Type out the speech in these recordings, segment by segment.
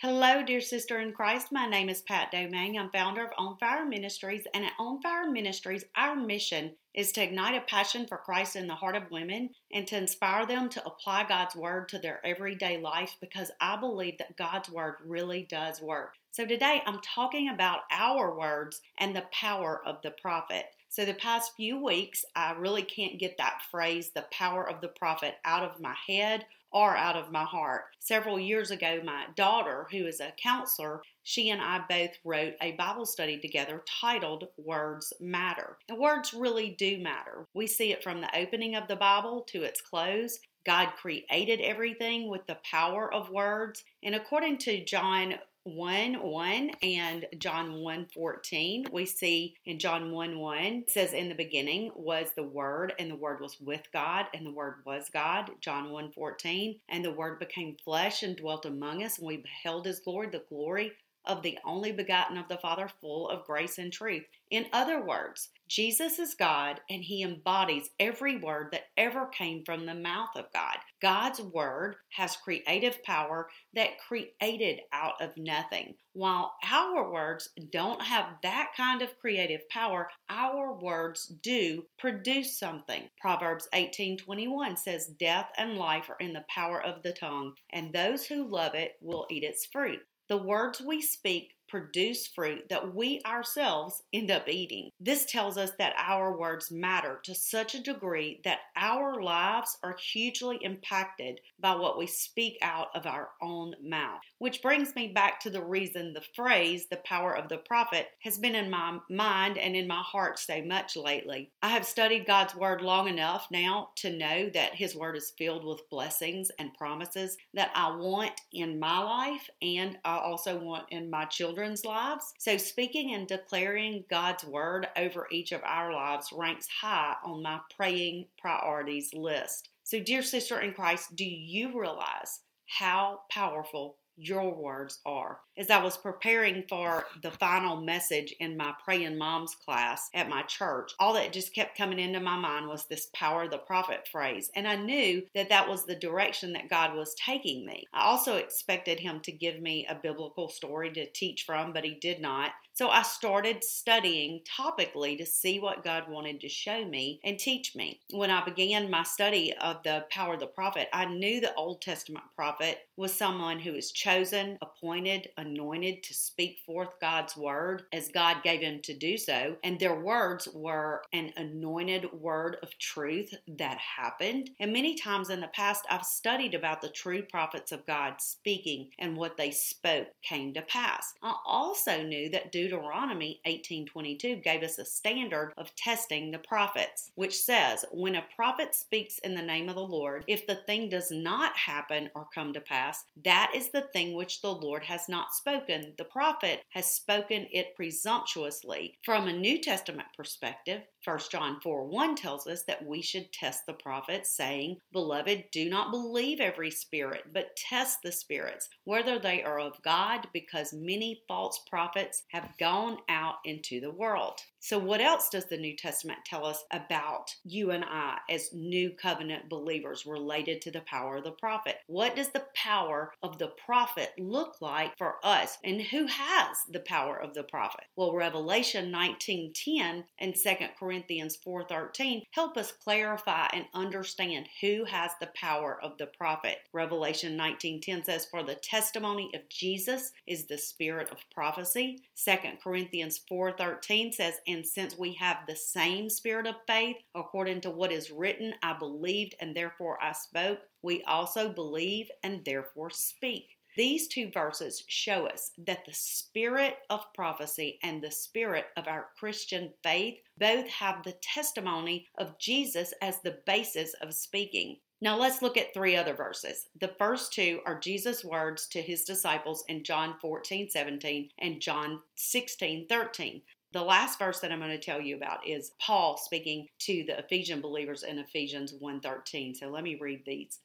Hello, dear sister in Christ. My name is Pat Domingue. I'm founder of On Fire Ministries, and at On Fire Ministries, our mission is to ignite a passion for Christ in the heart of women and to inspire them to apply God's Word to their everyday life because I believe that God's Word really does work. So today I'm talking about our words and the power of the prophet. So, the past few weeks, I really can't get that phrase, the power of the prophet, out of my head or out of my heart. Several years ago, my daughter, who is a counselor, she and I both wrote a Bible study together titled Words Matter. And words really do matter. We see it from the opening of the Bible to its close. God created everything with the power of words. And according to John 1 1 and John 1 14, we see in John 1 1, it says, In the beginning was the Word, and the Word was with God, and the Word was God. John 1 14, and the Word became flesh and dwelt among us, and we beheld His glory, the glory of the only begotten of the Father, full of grace and truth. In other words, Jesus is God and he embodies every word that ever came from the mouth of God. God's word has creative power that created out of nothing. While our words don't have that kind of creative power, our words do produce something. Proverbs 18:21 says death and life are in the power of the tongue, and those who love it will eat its fruit. The words we speak produce fruit that we ourselves end up eating. This tells us that our words matter to such a degree that our lives are hugely impacted by what we speak out of our own mouth. Which brings me back to the reason the phrase, the power of the prophet, has been in my mind and in my heart so much lately. I have studied God's word long enough now to know that His word is filled with blessings and promises that I want in my life and I also want in my children children's lives. So, speaking and declaring God's word over each of our lives ranks high on my praying priorities list. So, dear sister in Christ, do you realize how powerful your words are. As I was preparing for the final message in my Praying Moms class at my church, all that just kept coming into my mind was this power of the prophet phrase. And I knew that that was the direction that God was taking me. I also expected Him to give me a biblical story to teach from, but He did not. So I started studying topically to see what God wanted to show me and teach me. When I began my study of the power of the prophet, I knew the Old Testament prophet was someone who was chosen, appointed, anointed to speak forth God's word as God gave him to do so. And their words were an anointed word of truth that happened. And many times in the past, I've studied about the true prophets of God speaking and what they spoke came to pass. I also knew that Deuteronomy 18:22 gave us a standard of testing the prophets, which says, "When a prophet speaks in the name of the Lord, if the thing does not happen or come to pass, that is the thing which the Lord has not spoken. The prophet has spoken it presumptuously." From a New Testament perspective, 1 John 4 1 tells us that we should test the prophets, saying, Beloved, do not believe every spirit, but test the spirits, whether they are of God, because many false prophets have gone out into the world. So, what else does the New Testament tell us about you and I as new covenant believers related to the power of the prophet? What does the power of the prophet look like for us? And who has the power of the prophet? Well, Revelation 19:10 and 2 Corinthians 4:13 help us clarify and understand who has the power of the prophet. Revelation 19:10 says, "For the testimony of Jesus is the spirit of prophecy." 2 Corinthians 4:13 says, and since we have the same spirit of faith, according to what is written, I believed and therefore I spoke, we also believe and therefore speak. These two verses show us that the spirit of prophecy and the spirit of our Christian faith both have the testimony of Jesus as the basis of speaking. Now let's look at three other verses. The first two are Jesus' words to his disciples in John 14, 17 and John 16, 13. The last verse that I'm going to tell you about is Paul speaking to the Ephesian believers in Ephesians 1:13. So let me read these.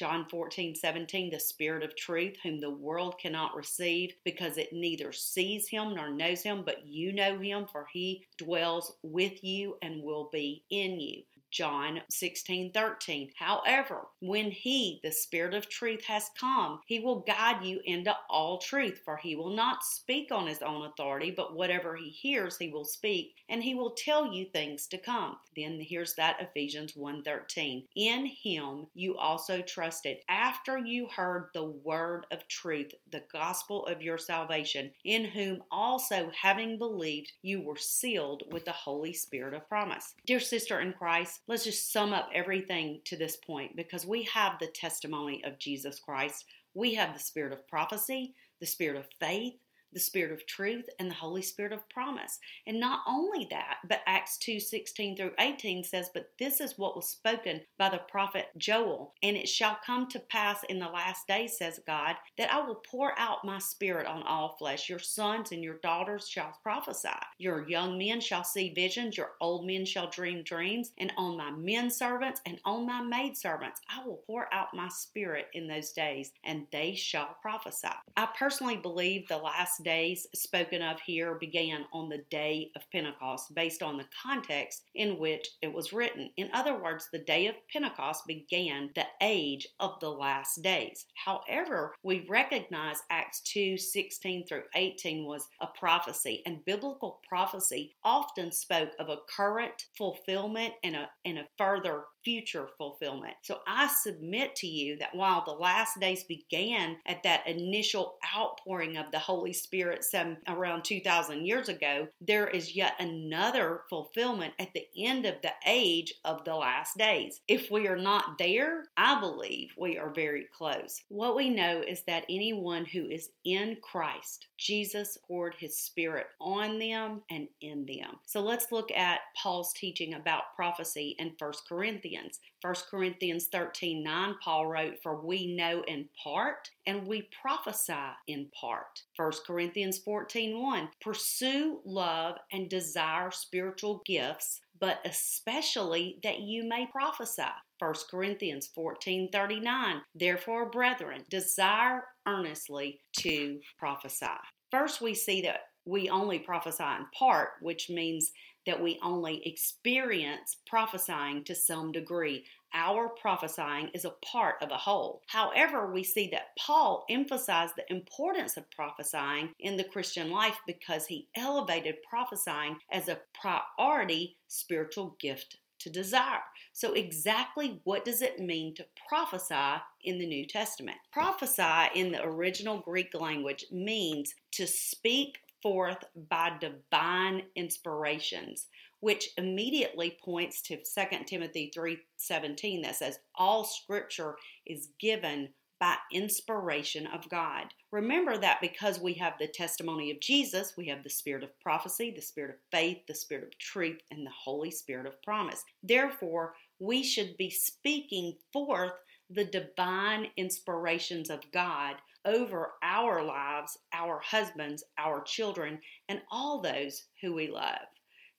John 14, 17, the Spirit of truth, whom the world cannot receive because it neither sees him nor knows him, but you know him, for he dwells with you and will be in you. John 16 13. However, when he, the Spirit of truth, has come, he will guide you into all truth, for he will not speak on his own authority, but whatever he hears, he will speak, and he will tell you things to come. Then here's that Ephesians 1 13. In him you also trusted after you heard the word of truth, the gospel of your salvation, in whom also having believed, you were sealed with the Holy Spirit of promise. Dear sister in Christ, let's just sum up everything to this point because we have the testimony of Jesus Christ. We have the spirit of prophecy, the spirit of faith, the Spirit of truth, and the Holy Spirit of promise. And not only that, but Acts 2 16 through 18 says, But this is what was spoken by the prophet Joel. And it shall come to pass in the last days, says God, that I will pour out my Spirit on all flesh. Your sons and your daughters shall prophesy. Your young men shall see visions. Your old men shall dream dreams. And on my men servants and on my maid servants, I will pour out my Spirit in those days, and they shall prophesy. I personally believe the last days spoken of here began on the day of Pentecost based on the context in which it was written. In other words, the day of Pentecost began the age of the last days. However, we recognize Acts 2 16 through 18 was a prophecy, and biblical prophecy often spoke of a current fulfillment and a, and a further future fulfillment. So I submit to you that while the last days began at that initial outpouring of the Holy Spirit some around 2000 years ago, there is yet another fulfillment at the end of the age of the last days. If we are not there, I believe we are very close. What we know is that anyone who is in Christ, Jesus poured his spirit on them and in them. So let's look at Paul's teaching about prophecy in 1 Corinthians. Corinthians. 1 Corinthians 13 9, Paul wrote, For we know in part and we prophesy in part. 1 Corinthians 14 1, Pursue love and desire spiritual gifts, but especially that you may prophesy. 1 Corinthians 14 39, Therefore, brethren, desire earnestly to prophesy. First, we see that we only prophesy in part, which means that we only experience prophesying to some degree. Our prophesying is a part of a whole. However, we see that Paul emphasized the importance of prophesying in the Christian life because he elevated prophesying as a priority spiritual gift to desire. So, exactly what does it mean to prophesy in the New Testament? Prophesy in the original Greek language means to speak forth by divine inspirations, which immediately points to 2 Timothy 3:17 that says all scripture is given by inspiration of God. Remember that because we have the testimony of Jesus, we have the spirit of prophecy, the spirit of faith, the spirit of truth, and the Holy Spirit of promise. Therefore, we should be speaking forth the divine inspirations of God over our lives, our husbands, our children, and all those who we love.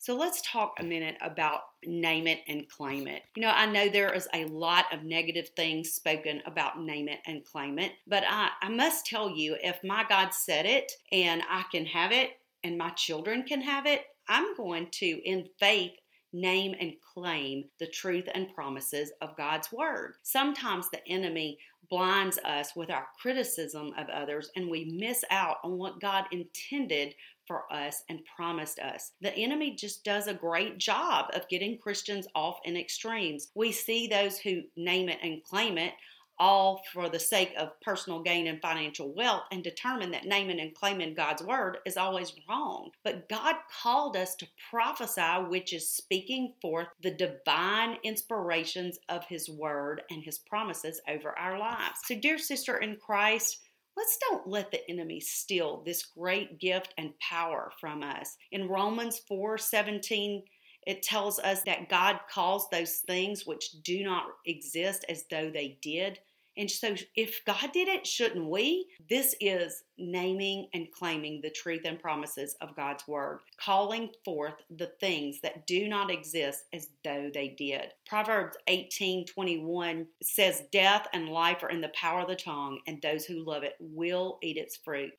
So let's talk a minute about name it and claim it. You know, I know there is a lot of negative things spoken about name it and claim it, but I, I must tell you if my God said it and I can have it and my children can have it, I'm going to, in faith, name and claim the truth and promises of God's Word. Sometimes the enemy blinds us with our criticism of others and we miss out on what God intended for us and promised us. The enemy just does a great job of getting Christians off in extremes. We see those who name it and claim it all for the sake of personal gain and financial wealth and determine that naming and claiming God's word is always wrong. But God called us to prophesy, which is speaking forth the divine inspirations of His word and His promises over our lives. So, dear sister in Christ, Let's don't let the enemy steal this great gift and power from us. In Romans 4 17, it tells us that God calls those things which do not exist as though they did. And so, if God did it, shouldn't we? This is naming and claiming the truth and promises of God's word, calling forth the things that do not exist as though they did. Proverbs 18 21 says, Death and life are in the power of the tongue, and those who love it will eat its fruit.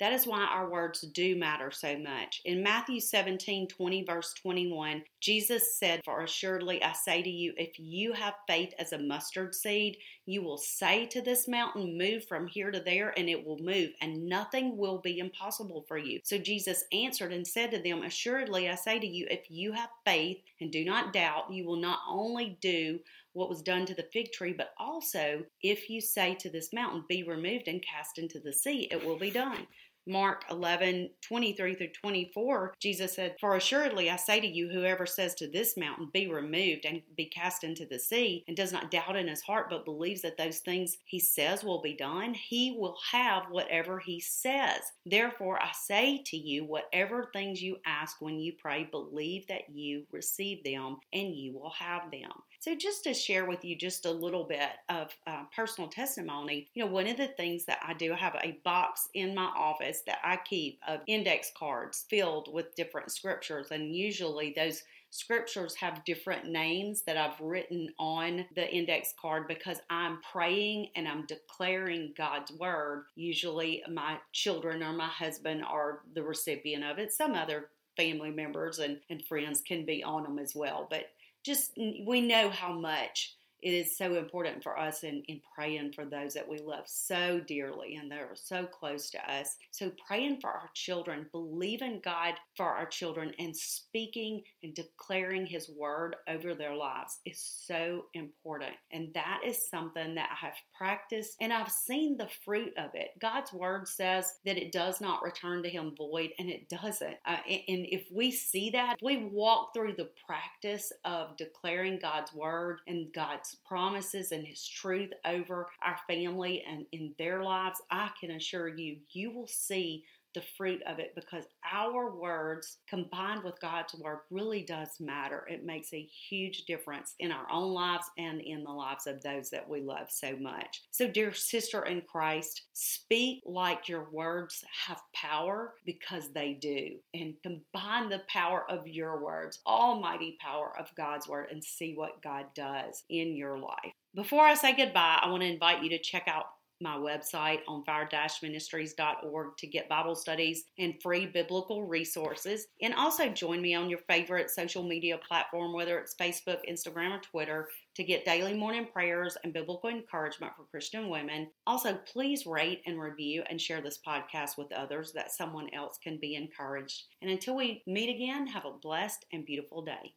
That is why our words do matter so much. In Matthew 17 20, verse 21, Jesus said, For assuredly I say to you, if you have faith as a mustard seed, you will say to this mountain, Move from here to there, and it will move, and nothing will be impossible for you. So Jesus answered and said to them, Assuredly I say to you, if you have faith and do not doubt, you will not only do what was done to the fig tree, but also if you say to this mountain, Be removed and cast into the sea, it will be done. Mark 11, 23 through 24, Jesus said, For assuredly I say to you, whoever says to this mountain, Be removed and be cast into the sea, and does not doubt in his heart, but believes that those things he says will be done, he will have whatever he says. Therefore I say to you, whatever things you ask when you pray, believe that you receive them, and you will have them. So, just to share with you just a little bit of uh, personal testimony, you know, one of the things that I do, I have a box in my office that I keep of index cards filled with different scriptures, and usually those scriptures have different names that I've written on the index card because I'm praying and I'm declaring God's word. Usually, my children or my husband are the recipient of it. Some other family members and, and friends can be on them as well. But just we know how much it is so important for us in, in praying for those that we love so dearly and they're so close to us. So, praying for our children, believing God for our children, and speaking and declaring His word over their lives is so important. And that is something that I have practiced and I've seen the fruit of it. God's word says that it does not return to Him void, and it doesn't. Uh, and if we see that, we walk through the practice of declaring God's word and God's God's promises and His truth over our family and in their lives, I can assure you, you will see the fruit of it because our words combined with God's word really does matter. It makes a huge difference in our own lives and in the lives of those that we love so much. So, dear sister in Christ, speak like your words have power because they do. And combine the power of your words, almighty power of God's word, and see what God does in your life. Before I say goodbye, I want to invite you to check out my website on fire-ministries.org to get Bible studies and free biblical resources. And also join me on your favorite social media platform, whether it's Facebook, Instagram, or Twitter, to get daily morning prayers and biblical encouragement for Christian women. Also, please rate and review and share this podcast with others that someone else can be encouraged. And until we meet again, have a blessed and beautiful day.